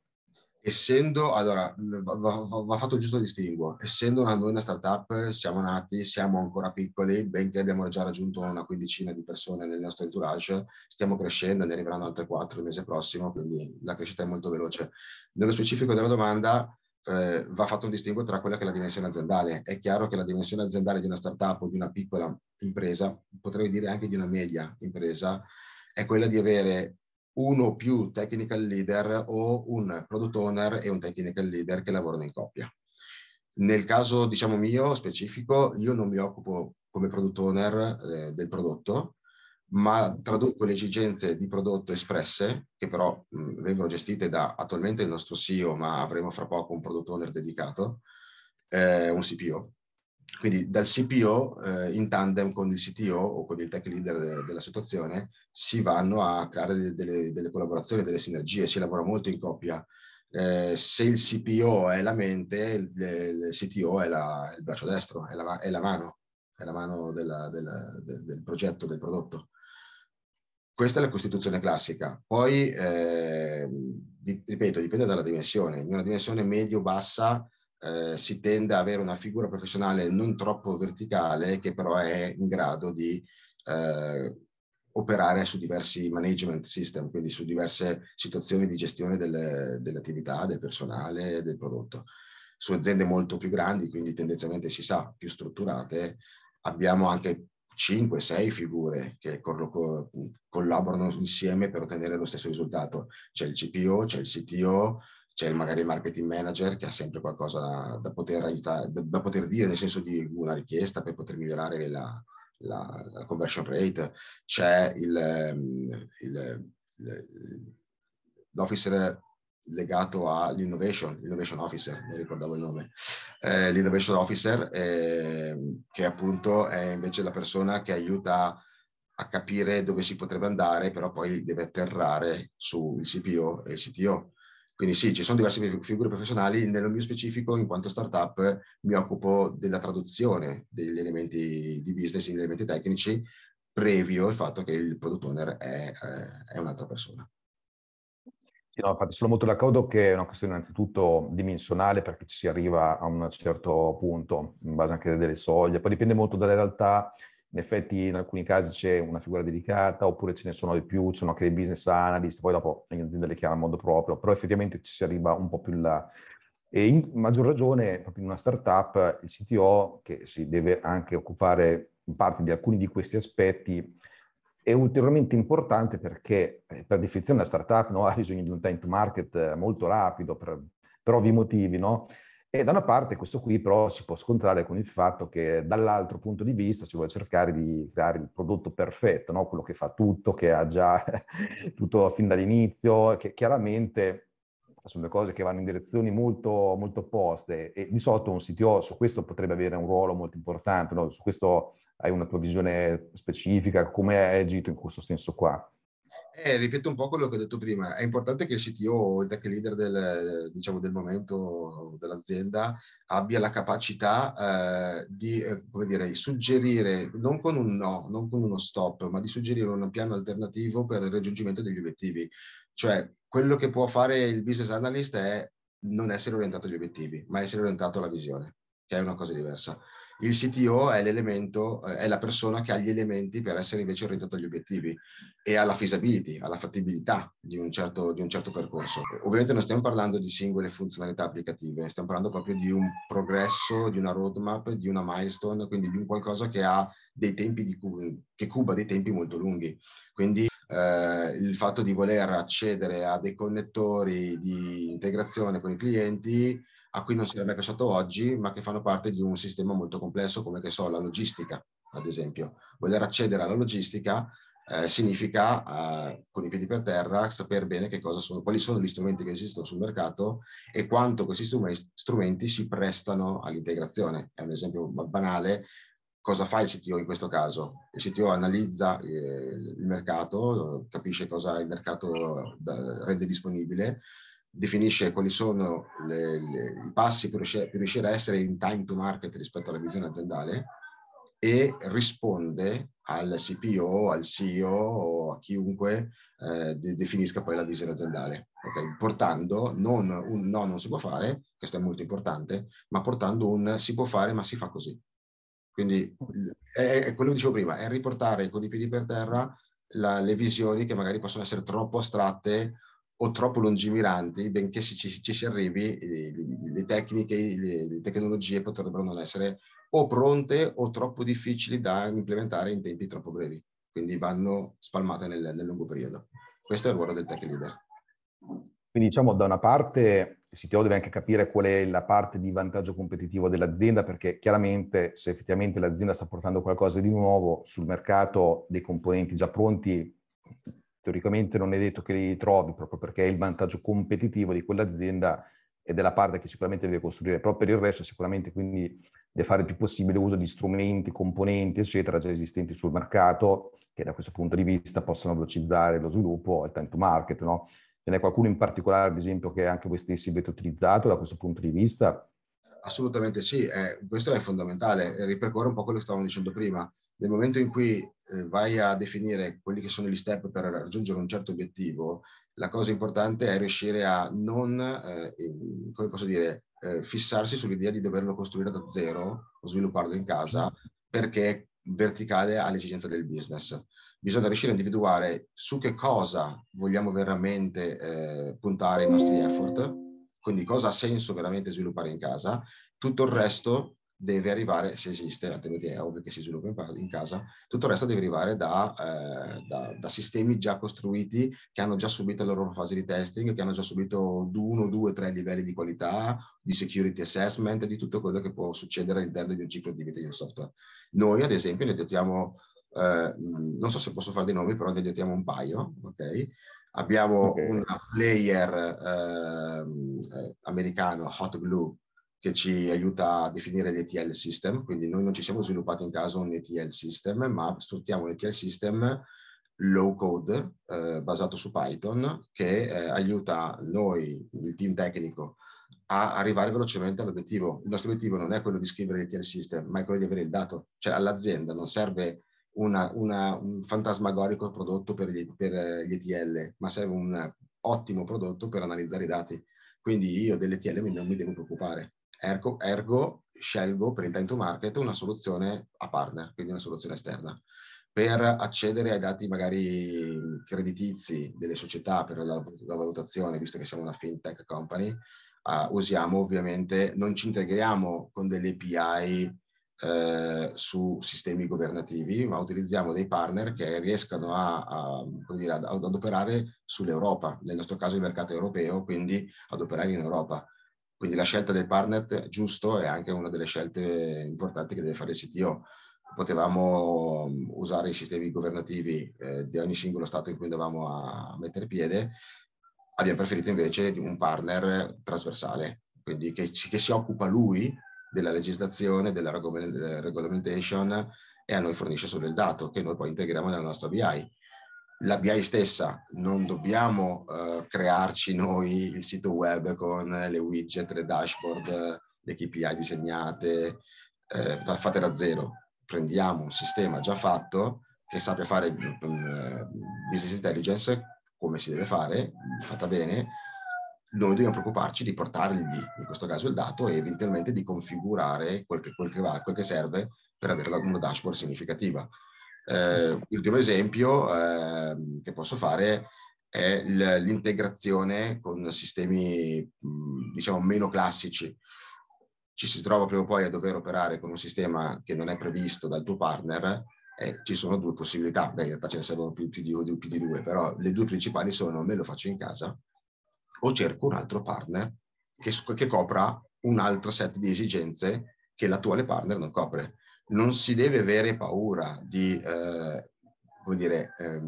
essendo, allora, va, va, fatto il giusto distinguo, essendo una, noi una startup, siamo nati, siamo ancora piccoli, benché abbiamo già raggiunto una quindicina di persone nel nostro entourage, stiamo crescendo, ne arriveranno altre quattro il mese prossimo, quindi la crescita è molto veloce. Nello specifico della domanda, eh, va fatto un distinguo tra quella che è la dimensione aziendale. È chiaro che la dimensione aziendale di una startup o di una piccola impresa, potrei dire anche di una media impresa, è quella di avere uno o più technical leader o un product owner e un technical leader che lavorano in coppia. Nel caso, diciamo, mio specifico, io non mi occupo come product owner eh, del prodotto, ma traduco le esigenze di prodotto espresse, che però mh, vengono gestite da attualmente il nostro CEO, ma avremo fra poco un product owner dedicato, eh, un CPO, quindi dal CPO eh, in tandem con il CTO o con il tech leader de- della situazione si vanno a creare delle, delle, delle, collaborazioni, delle sinergie, si lavora molto in coppia. Eh, se il CPO è la mente, il, il CTO è la, il braccio destro, è la, è la mano, è la mano della, della, del, del, progetto, del prodotto. Questa è la costituzione classica. Poi, eh, ripeto, dipende dalla dimensione. In una dimensione medio-bassa eh, si tende ad avere una figura professionale non troppo verticale che però è in grado di eh, operare su diversi management system, quindi su diverse situazioni di gestione delle, delle del personale, del prodotto. Su aziende molto più grandi, quindi tendenzialmente si sa, più strutturate, abbiamo anche 5-6 figure che collaborano insieme per ottenere lo stesso risultato. C'è il CPO, c'è il CTO, c'è magari il marketing manager che ha sempre qualcosa da, poter aiutare, da, poter dire nel senso di una richiesta per poter migliorare la, la, la conversion rate, c'è il, ehm, il, l'officer legato all'innovation, l'innovation officer, mi ricordavo il nome, eh, l'innovation officer eh, che appunto è invece la persona che aiuta a capire dove si potrebbe andare, però poi deve atterrare sul CPO e il CTO quindi sì, ci sono diverse figure professionali, nello mio specifico, in quanto startup, mi occupo della traduzione degli elementi di business in elementi tecnici, previo il fatto che il product owner è, è un'altra persona. No, infatti sono molto d'accordo che è una questione innanzitutto dimensionale perché ci si arriva a un certo punto, in base anche delle soglie, poi dipende molto dalle realtà. In effetti in alcuni casi c'è una figura dedicata oppure ce ne sono di più, ci sono anche dei business analyst, poi dopo le aziende le chiamano a modo proprio, però effettivamente ci si arriva un po' più in là. E in maggior ragione, proprio in una startup, il CTO, che si deve anche occupare in parte di alcuni di questi aspetti, è ulteriormente importante perché eh, per definizione la startup no, [LAUGHS] ha bisogno di un time to market molto rapido per, per ovvi motivi, no? E da una parte questo qui però si può scontrare con il fatto che dall'altro punto di vista si vuole cercare di creare il prodotto perfetto, no? quello che fa tutto, che ha già [LAUGHS] tutto fin dall'inizio, che chiaramente sono due cose che vanno in direzioni molto, molto opposte e di solito un CTO su questo potrebbe avere un ruolo molto importante, no? su questo hai una tua visione specifica, come hai agito in questo senso qua? Eh, ripeto un po' quello che ho detto prima, è importante che il CTO il tech leader del, diciamo, del momento dell'azienda abbia la capacità eh, di eh, dire, suggerire, non con un no, non con uno stop, ma di suggerire un piano alternativo per il raggiungimento degli obiettivi. Cioè, quello che può fare il business analyst è non essere orientato agli obiettivi, ma essere orientato alla visione, che è una cosa diversa. Il CTO è l'elemento, eh, è la persona che ha gli elementi per essere invece orientato agli obiettivi e alla feasibility, alla fattibilità di un, certo, di un certo percorso. Ovviamente non stiamo parlando di singole funzionalità applicative, stiamo parlando proprio di un progresso, di una roadmap, di una milestone, quindi di un qualcosa che ha dei tempi di, che cuba dei tempi molto lunghi. Quindi eh, il fatto di voler accedere a dei connettori di integrazione con i clienti a cui non si era mai pensato oggi, ma che fanno parte di un sistema molto complesso come che so, la logistica, ad esempio. Voler accedere alla logistica eh, significa, eh, con i piedi per terra, sapere bene che cosa sono, quali sono gli strumenti che esistono sul mercato e quanto questi strumenti si prestano all'integrazione. È un esempio banale, cosa fa il CTO in questo caso? Il CTO analizza eh, il mercato, capisce cosa il mercato da, rende disponibile, definisce quali sono le, le, i passi per riuscire, per riuscire, a essere in time to market rispetto alla visione aziendale e risponde al CPO, al CEO o a chiunque eh, de- definisca poi la visione aziendale, okay? portando non un no non si può fare, questo è molto importante, ma portando un si può fare ma si fa così. Quindi è, è quello che dicevo prima, è riportare con i piedi per terra la, le visioni che magari possono essere troppo astratte o troppo lungimiranti, benché ci, ci, ci si arrivi, le, le tecniche, le, le, tecnologie potrebbero non essere o pronte o troppo difficili da implementare in tempi troppo brevi. Quindi vanno spalmate nel, nel lungo periodo. Questo è il ruolo del tech leader. Quindi diciamo da una parte il CTO deve anche capire qual è la parte di vantaggio competitivo dell'azienda perché chiaramente se effettivamente l'azienda sta portando qualcosa di nuovo sul mercato dei componenti già pronti, teoricamente non è detto che li trovi proprio perché è il vantaggio competitivo di quell'azienda ed è la parte che sicuramente deve costruire. Però per il resto sicuramente quindi deve fare il più possibile uso di strumenti, componenti, eccetera, già esistenti sul mercato che da questo punto di vista possono velocizzare lo sviluppo e il time to market, no? Ce n'è qualcuno in particolare, ad esempio, che anche voi stessi avete utilizzato da questo punto di vista? Assolutamente sì, eh, questo è fondamentale, ripercorre un po' quello che stavamo dicendo prima. Nel momento in cui eh, vai a definire quelli che sono gli step per raggiungere un certo obiettivo, la cosa importante è riuscire a non, eh, come posso dire, eh, fissarsi sull'idea di doverlo costruire da zero o svilupparlo in casa, perché è verticale all'esigenza del business bisogna riuscire a individuare su che cosa vogliamo veramente eh, puntare i nostri effort, quindi cosa ha senso veramente sviluppare in casa, tutto il resto deve arrivare, se esiste, altrimenti è ovvio che si sviluppa in casa, tutto il resto deve arrivare da, eh, da, da, sistemi già costruiti, che hanno già subito la loro fase di testing, che hanno già subito uno, due, tre livelli di qualità, di security assessment, di tutto quello che può succedere all'interno di un ciclo di vita di un software. Noi, ad esempio, ne dotiamo eh, non so se posso fare dei nomi, però ne diamo un paio, ok? Abbiamo okay. un player ehm, eh, americano, Hot Glue, che ci aiuta a definire l'ETL system, quindi noi non ci siamo sviluppati in caso un ETL system, ma sfruttiamo l'ETL system low code eh, basato su Python che eh, aiuta noi, il team tecnico, a arrivare velocemente all'obiettivo. Il nostro obiettivo non è quello di scrivere l'ETL system, ma è quello di avere il dato. Cioè all'azienda non serve una, una, un fantasmagorico prodotto per gli, per gli ETL, ma serve un ottimo prodotto per analizzare i dati. Quindi io dell'ETL non mi devo preoccupare. Ergo, ergo scelgo per il time to market una soluzione a partner, quindi una soluzione esterna. Per accedere ai dati magari creditizi delle società per la, la valutazione, visto che siamo una fintech company, uh, usiamo ovviamente, non ci integriamo con delle API eh, su sistemi governativi, ma utilizziamo dei partner che riescano a, a, dire, ad, ad, operare sull'Europa, nel nostro caso il mercato europeo, quindi ad operare in Europa. Quindi la scelta del partner giusto è anche una delle scelte importanti che deve fare il CTO. Potevamo usare i sistemi governativi eh, di ogni singolo Stato in cui andavamo a mettere piede, abbiamo preferito invece un partner trasversale, quindi che, che si occupa lui della legislazione, della regulation e a noi fornisce solo il dato che noi poi integriamo nella nostra BI. La BI stessa non dobbiamo uh, crearci noi il sito web con le widget, le dashboard, le KPI disegnate, eh, fatte da zero. Prendiamo un sistema già fatto che sappia fare um, business intelligence come si deve fare, fatta bene, noi dobbiamo preoccuparci di portargli, in questo caso, il dato e eventualmente di configurare quel che, quel che, va, quel che serve per avere una dashboard significativa. Eh, l'ultimo esempio eh, che posso fare è l'integrazione con sistemi, diciamo, meno classici. Ci si trova prima o poi a dover operare con un sistema che non è previsto dal tuo partner eh, ci sono due possibilità, Beh, in realtà ce ne servono più, più, di, più, di, due, però le due principali sono me lo faccio in casa o cerco un altro partner che, che copra un altro set di esigenze che l'attuale partner non copre. Non si deve avere paura di, eh, come dire, eh,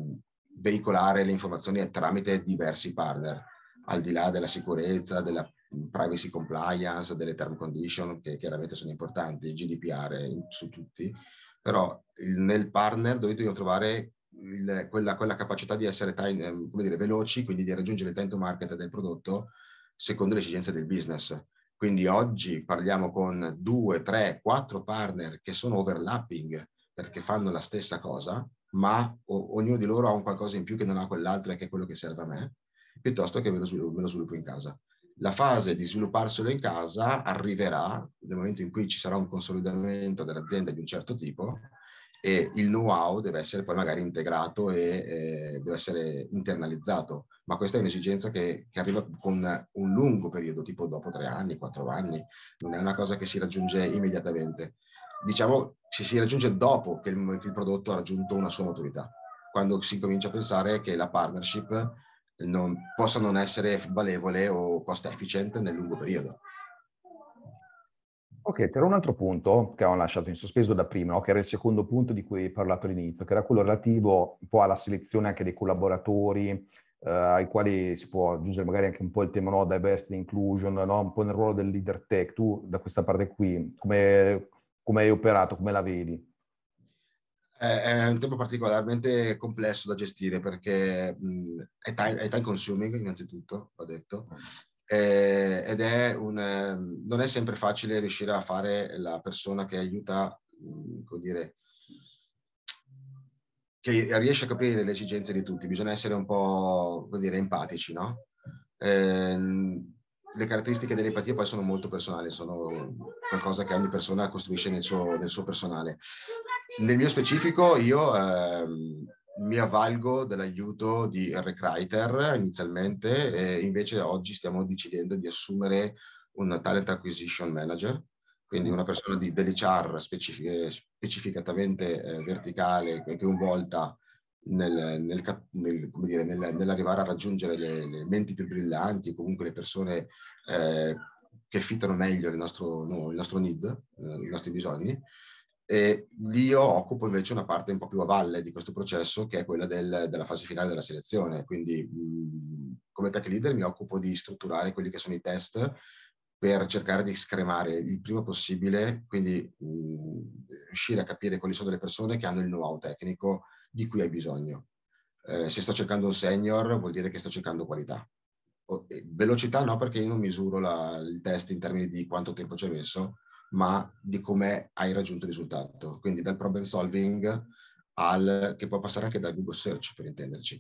veicolare le informazioni tramite diversi partner, al di là della sicurezza, della privacy compliance, delle term condition, che chiaramente sono importanti, GDPR su tutti, però nel partner dove dobbiamo trovare il, quella, quella, capacità di essere time, ehm, come dire, veloci, quindi di raggiungere il time to market del prodotto secondo le esigenze del business. Quindi oggi parliamo con due, tre, quattro partner che sono overlapping perché fanno la stessa cosa, ma o, ognuno di loro ha un qualcosa in più che non ha quell'altro e che è quello che serve a me, piuttosto che me lo, me lo sviluppo in casa. La fase di svilupparselo in casa arriverà nel momento in cui ci sarà un consolidamento dell'azienda di un certo tipo e il know-how deve essere poi magari integrato e eh, deve essere internalizzato, ma questa è un'esigenza che, che, arriva con un lungo periodo, tipo dopo tre anni, quattro anni, non è una cosa che si raggiunge immediatamente. Diciamo ci si raggiunge dopo che il, il prodotto ha raggiunto una sua maturità, quando si comincia a pensare che la partnership non, possa non essere valevole o cost efficient nel lungo periodo. Ok, c'era un altro punto che avevamo lasciato in sospeso da prima, no? che era il secondo punto di cui hai parlato all'inizio, che era quello relativo un po' alla selezione anche dei collaboratori, eh, ai quali si può aggiungere magari anche un po' il tema no, diversity inclusion, no? un po' nel ruolo del leader tech. Tu da questa parte qui, come, come hai operato, come la vedi? È un tema particolarmente complesso da gestire perché mh, è, time, è time consuming innanzitutto, ho detto, mm eh, ed è un, eh, non è sempre facile riuscire a fare la persona che aiuta, mh, mm, come dire, che riesce a capire le esigenze di tutti, bisogna essere un po', come dire, empatici, no? Eh, le caratteristiche dell'empatia poi sono molto personali, sono qualcosa che ogni persona costruisce nel suo, nel suo personale. Nel mio specifico io ehm, mi avvalgo dell'aiuto di Recruiter inizialmente e invece oggi stiamo decidendo di assumere un talent acquisition manager, quindi una persona di, dell'HR specific, specificatamente eh, verticale e coinvolta nel, nel, nel, dire, nell'arrivare a raggiungere le, le, menti più brillanti, comunque le persone eh, che fittano meglio il nostro, no, il nostro need, eh, i nostri bisogni e lì io occupo invece una parte un po' più a valle di questo processo, che è quella del, della fase finale della selezione. Quindi mh, come tech leader mi occupo di strutturare quelli che sono i test per cercare di scremare il prima possibile, quindi mh, riuscire a capire quali sono le persone che hanno il know-how tecnico di cui hai bisogno. Eh, se sto cercando un senior vuol dire che sto cercando qualità. O, velocità no, perché io non misuro la, il test in termini di quanto tempo ci ho messo, ma di come hai raggiunto il risultato. Quindi dal problem solving al, che può passare anche da Google Search per intenderci,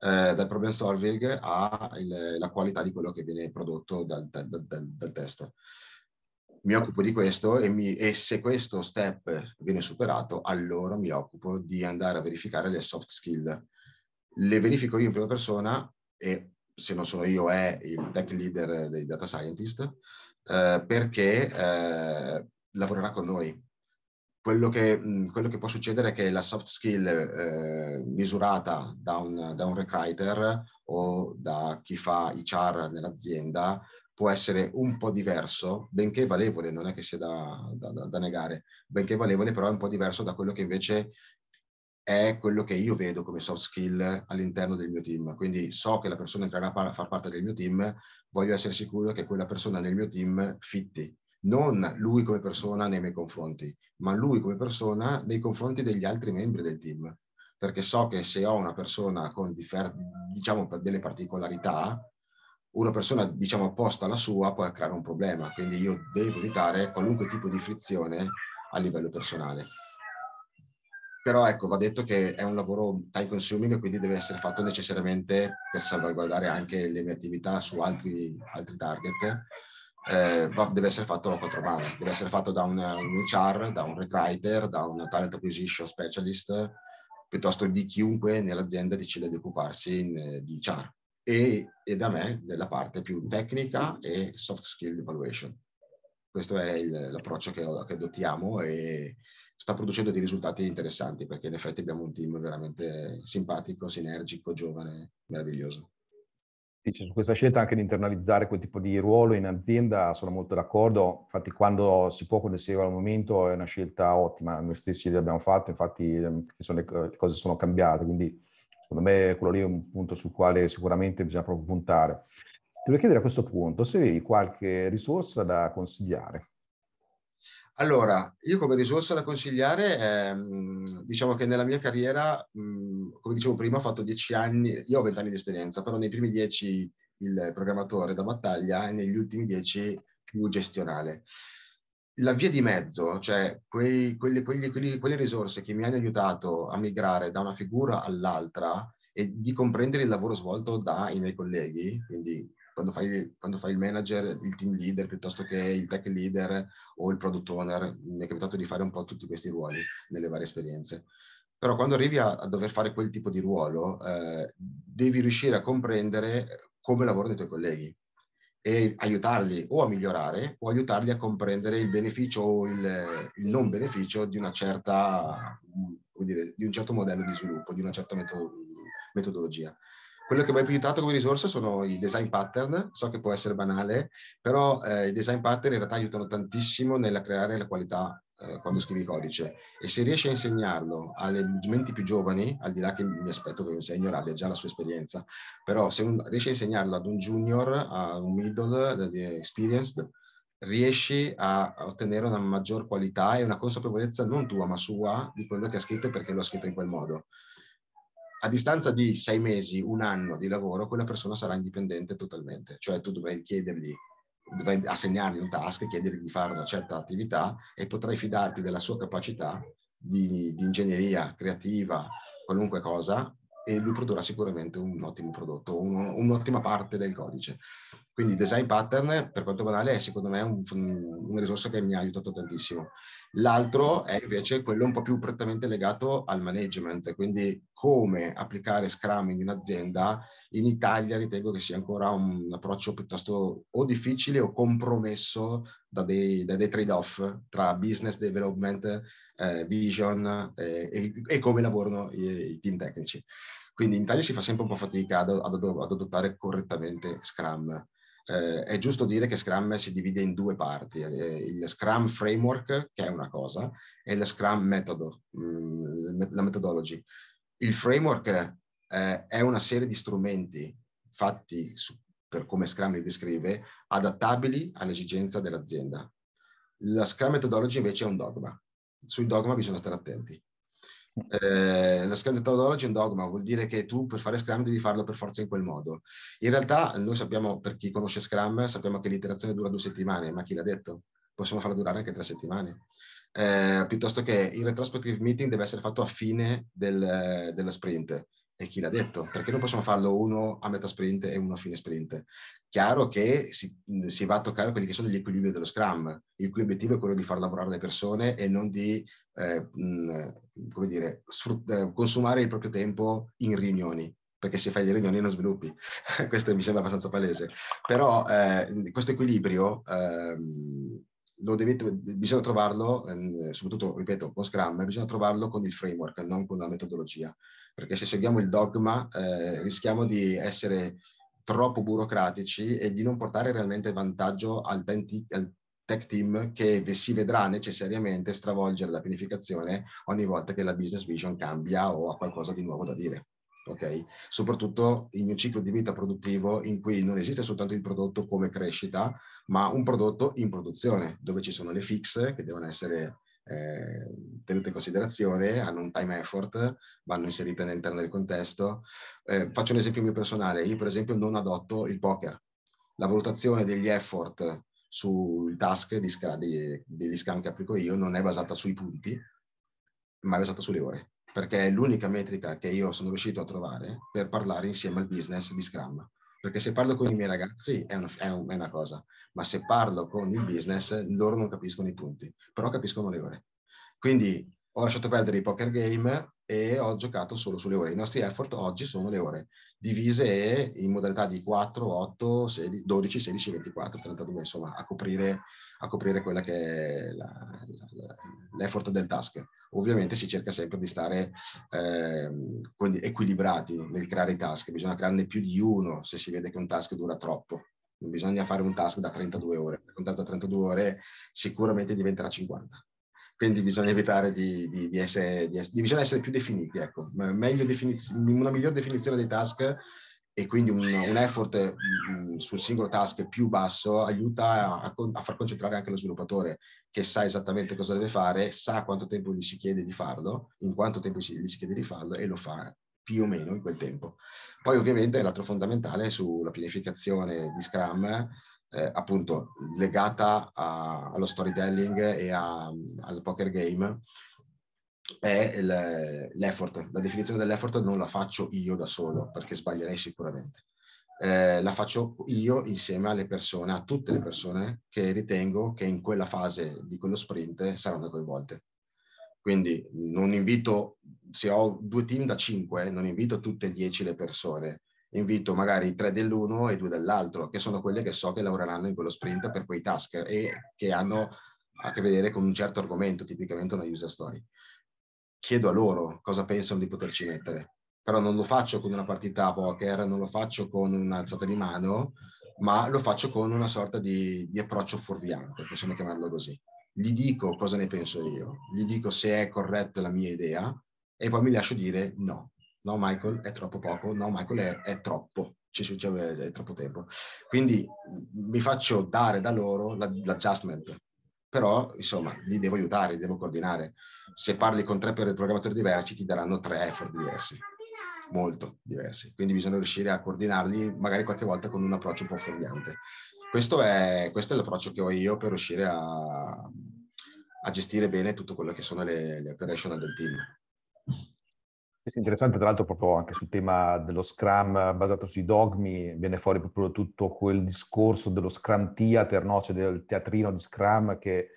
eh, dal problem solving alla qualità di quello che viene prodotto dal, dal, dal, dal test. Mi occupo di questo e, mi, e, se questo step viene superato, allora mi occupo di andare a verificare le soft skill. Le verifico io in prima persona e se non sono io è il tech leader dei data scientist eh, perché eh, lavorerà con noi. Quello che, quello che, può succedere è che la soft skill eh, misurata da un, da un recruiter o da chi fa HR nell'azienda può essere un po' diverso, benché valevole, non è che sia da, da, da, negare, benché valevole, però è un po' diverso da quello che invece è quello che io vedo come soft skill all'interno del mio team. Quindi so che la persona entrerà a far parte del mio team, voglio essere sicuro che quella persona nel mio team fitti. Non lui come persona nei miei confronti, ma lui come persona nei confronti degli altri membri del team. Perché so che se ho una persona con differ- diciamo, delle particolarità, una persona diciamo opposta alla sua può creare un problema. Quindi io devo evitare qualunque tipo di frizione a livello personale. Però ecco, va detto che è un lavoro time consuming, quindi deve essere fatto necessariamente per salvaguardare anche le mie attività su altri, altri target. Eh, va, deve essere fatto a quattro mani, deve essere fatto da un, un HR, da un recruiter, da un talent acquisition specialist, piuttosto di chiunque nell'azienda decida di occuparsi in, di HR e, e, da me della parte più tecnica e soft skill evaluation. Questo è il, l'approccio che, che adottiamo e, sta producendo dei risultati interessanti perché in effetti abbiamo un team veramente simpatico, sinergico, giovane, meraviglioso. Dice, su questa scelta anche di internalizzare quel tipo di ruolo in azienda sono molto d'accordo, infatti quando si può, quando si arriva al momento è una scelta ottima, noi stessi l'abbiamo fatto, infatti ehm, le, cose sono cambiate, quindi secondo me quello lì è un punto sul quale sicuramente bisogna proprio puntare. Ti voglio chiedere a questo punto se avevi qualche risorsa da consigliare Allora, io come risorsa da consigliare, ehm, diciamo che nella mia carriera, mh, come dicevo prima, ho fatto dieci anni, io ho vent'anni di esperienza, però nei primi dieci il programmatore da battaglia e negli ultimi dieci più gestionale. La via di mezzo, cioè quei, quelli, quelli, quelli, quelle risorse che mi hanno aiutato a migrare da una figura all'altra e di comprendere il lavoro svolto dai miei colleghi, quindi quando fai, quando fai, il manager, il team leader piuttosto che il tech leader o il product owner, mi è capitato di fare un po' tutti questi ruoli nelle varie esperienze. Però quando arrivi a, a dover fare quel tipo di ruolo, eh, devi riuscire a comprendere come lavorano i tuoi colleghi e aiutarli o a migliorare o aiutarli a comprendere il beneficio o il, il non beneficio di certa, dire, di un certo modello di sviluppo, di una certa metodologia. Quello che mi ha aiutato come risorsa sono i design pattern, so che può essere banale, però eh, i design pattern in realtà aiutano tantissimo nella creare la qualità eh, quando scrivi codice. E se riesci a insegnarlo alle menti più giovani, al di là che mi aspetto che un senior abbia già la sua esperienza, però se un, riesci a insegnarlo ad un junior, a un middle experienced, riesci a ottenere una maggior qualità e una consapevolezza non tua ma sua di quello che ha scritto e perché lo ha scritto in quel modo a distanza di sei mesi, un anno di lavoro, quella persona sarà indipendente totalmente. Cioè tu dovrai chiedergli, dovrai assegnargli un task, chiedergli di fare una certa attività e potrai fidarti della sua capacità di, di ingegneria creativa, qualunque cosa, e lui produrrà sicuramente un ottimo prodotto, un, un'ottima parte del codice. Quindi design pattern, per quanto banale, è secondo me un, una risorsa che mi ha aiutato tantissimo. L'altro è invece quello un po' più prettamente legato al management, quindi come applicare Scrum in un'azienda. In Italia ritengo che sia ancora un approccio piuttosto o difficile o compromesso da dei, dei trade-off tra business development, eh, vision eh, e, e, come lavorano i, i, team tecnici. Quindi in Italia si fa sempre un po' fatica ad, ad, ad adottare correttamente Scrum eh, è giusto dire che Scrum si divide in due parti, eh, il Scrum Framework, che è una cosa, e il Scrum Metodo, mh, mm, la methodology. Il framework eh, è una serie di strumenti fatti su, per come Scrum li descrive, adattabili all'esigenza dell'azienda. La Scrum Methodology invece è un dogma. Sui dogma bisogna stare attenti. Eh, la Scrum Methodology è un dogma, vuol dire che tu per fare Scrum devi farlo per forza in quel modo. In realtà noi sappiamo, per chi conosce Scrum, sappiamo che l'iterazione dura due settimane, ma chi l'ha detto? Possiamo farla durare anche tre settimane. Eh, piuttosto che il retrospective meeting deve essere fatto a fine del, dello sprint. E chi l'ha detto? Perché non possiamo farlo uno a metà sprint e uno a fine sprint. Chiaro che si, si va a toccare quelli che sono gli equilibri dello Scrum, il cui obiettivo è quello di far lavorare le persone e non di eh, come dire, sfrut- eh, consumare il proprio tempo in riunioni perché se fai le riunioni non sviluppi. [LAUGHS] questo mi sembra abbastanza palese. Però eh, questo equilibrio ehm, lo dovete, bisogna trovarlo, eh, soprattutto, ripeto, con Scrum, bisogna trovarlo con il framework, non con la metodologia. Perché se seguiamo il dogma eh, rischiamo di essere troppo burocratici e di non portare realmente vantaggio al, tenti, al tech team che si vedrà necessariamente stravolgere la pianificazione ogni volta che la business vision cambia o ha qualcosa di nuovo da dire. Okay? Soprattutto in un ciclo di vita produttivo in cui non esiste soltanto il prodotto come crescita, ma un prodotto in produzione, dove ci sono le fix che devono essere eh, tenute in considerazione, hanno un time effort, vanno inserite all'interno del contesto. Eh, faccio un esempio mio personale, io per esempio non adotto il poker. La valutazione degli effort sul task di scra- di, degli scam che applico io non è basata sui punti, ma è basata sulle ore, perché è l'unica metrica che io sono riuscito a trovare per parlare insieme al business di Scrum. Perché se parlo con i miei ragazzi è una, è una cosa, ma se parlo con il business loro non capiscono i punti, però capiscono le ore. Quindi ho lasciato perdere i poker game e ho giocato solo sulle ore. I nostri effort oggi sono le ore, divise in modalità di 4, 8, 16, 12, 16, 24, 32, insomma, a coprire, a coprire quella che è la, la, l'effort del task. Ovviamente si cerca sempre di stare eh, equilibrati nel creare i task, bisogna crearne più di uno se si vede che un task dura troppo. Bisogna fare un task da 32 ore, un task da 32 ore sicuramente diventerà 50 quindi bisogna evitare di, di, di, essere, di, bisogna essere più definiti. Ecco. Una migliore definizione dei task e quindi un, un effort mm, sul singolo task più basso aiuta a, a, far concentrare anche lo sviluppatore che sa esattamente cosa deve fare, sa quanto tempo gli si chiede di farlo, in quanto tempo gli si chiede di farlo e lo fa più o meno in quel tempo. Poi ovviamente l'altro fondamentale sulla pianificazione di Scrum, eh, appunto legata a, allo storytelling e a, al poker game, è l'effort. La definizione dell'effort non la faccio io da solo, perché sbaglierei sicuramente. Eh, la faccio io insieme alle persone, a tutte le persone che ritengo che in quella fase di quello sprint saranno coinvolte. Quindi non invito, se ho due team da cinque, non invito tutte e dieci le persone, invito magari tre dell'uno e due dell'altro, che sono quelle che so che lavoreranno in quello sprint per quei task e che hanno a che vedere con un certo argomento, tipicamente una user story chiedo a loro cosa pensano di poterci mettere. Però non lo faccio con una partita a poker, non lo faccio con un'alzata di mano, ma lo faccio con una sorta di, di approccio fuorviante, possiamo chiamarlo così. Gli dico cosa ne penso io, gli dico se è corretta la mia idea e poi mi lascio dire no. No, Michael, è troppo poco. No, Michael, è, è troppo. Ci succede, è troppo tempo. Quindi mi faccio dare da loro l'adjustment. Però, insomma, li devo aiutare, li devo coordinare se parli con tre programmatori diversi ti daranno tre effort diversi, molto diversi. Quindi bisogna riuscire a coordinarli magari qualche volta con un approccio un po' fuorviante. Questo è, questo è l'approccio che ho io per riuscire a, a gestire bene tutto quello che sono le, le operational del team. È interessante tra l'altro proprio anche sul tema dello Scrum basato sui dogmi, viene fuori proprio tutto quel discorso dello Scrum Theater, no? cioè del teatrino di Scrum che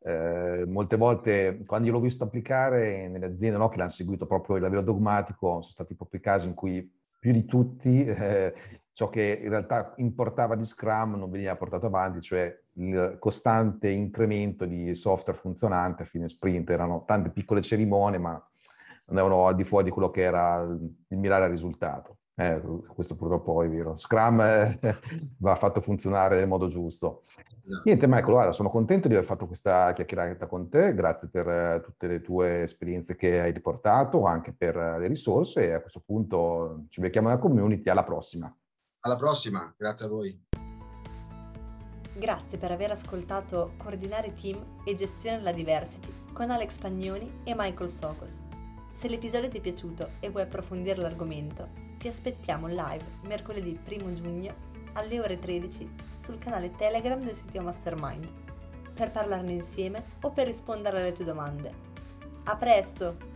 eh, molte volte, quando io l'ho visto applicare nelle aziende no, che l'hanno seguito proprio a livello dogmatico, sono stati proprio i casi in cui più di tutti [LAUGHS] eh, ciò che in realtà importava di Scrum non veniva portato avanti, cioè il costante incremento di software funzionante a fine sprint. Erano tante piccole cerimonie, ma andavano al di fuori di quello che era il mirare al risultato. Eh, questo purtroppo è vero. Scrum eh, [LAUGHS] va fatto funzionare nel modo giusto. Esatto. Niente Michael, guarda, sono contento di aver fatto questa chiacchierata con te, grazie per eh, tutte le tue esperienze che hai riportato, anche per eh, le risorse e a questo punto ci becchiamo nella community, alla prossima. Alla prossima, grazie a voi. Grazie per aver ascoltato Coordinare Team e Gestione la Diversity con Alex Pagnoni e Michael Socos. Se l'episodio ti è piaciuto e vuoi approfondire l'argomento, ti aspettiamo live mercoledì 1 giugno alle ore 13 sul canale Telegram del sito Mastermind per parlarne insieme o per rispondere alle tue domande. A presto!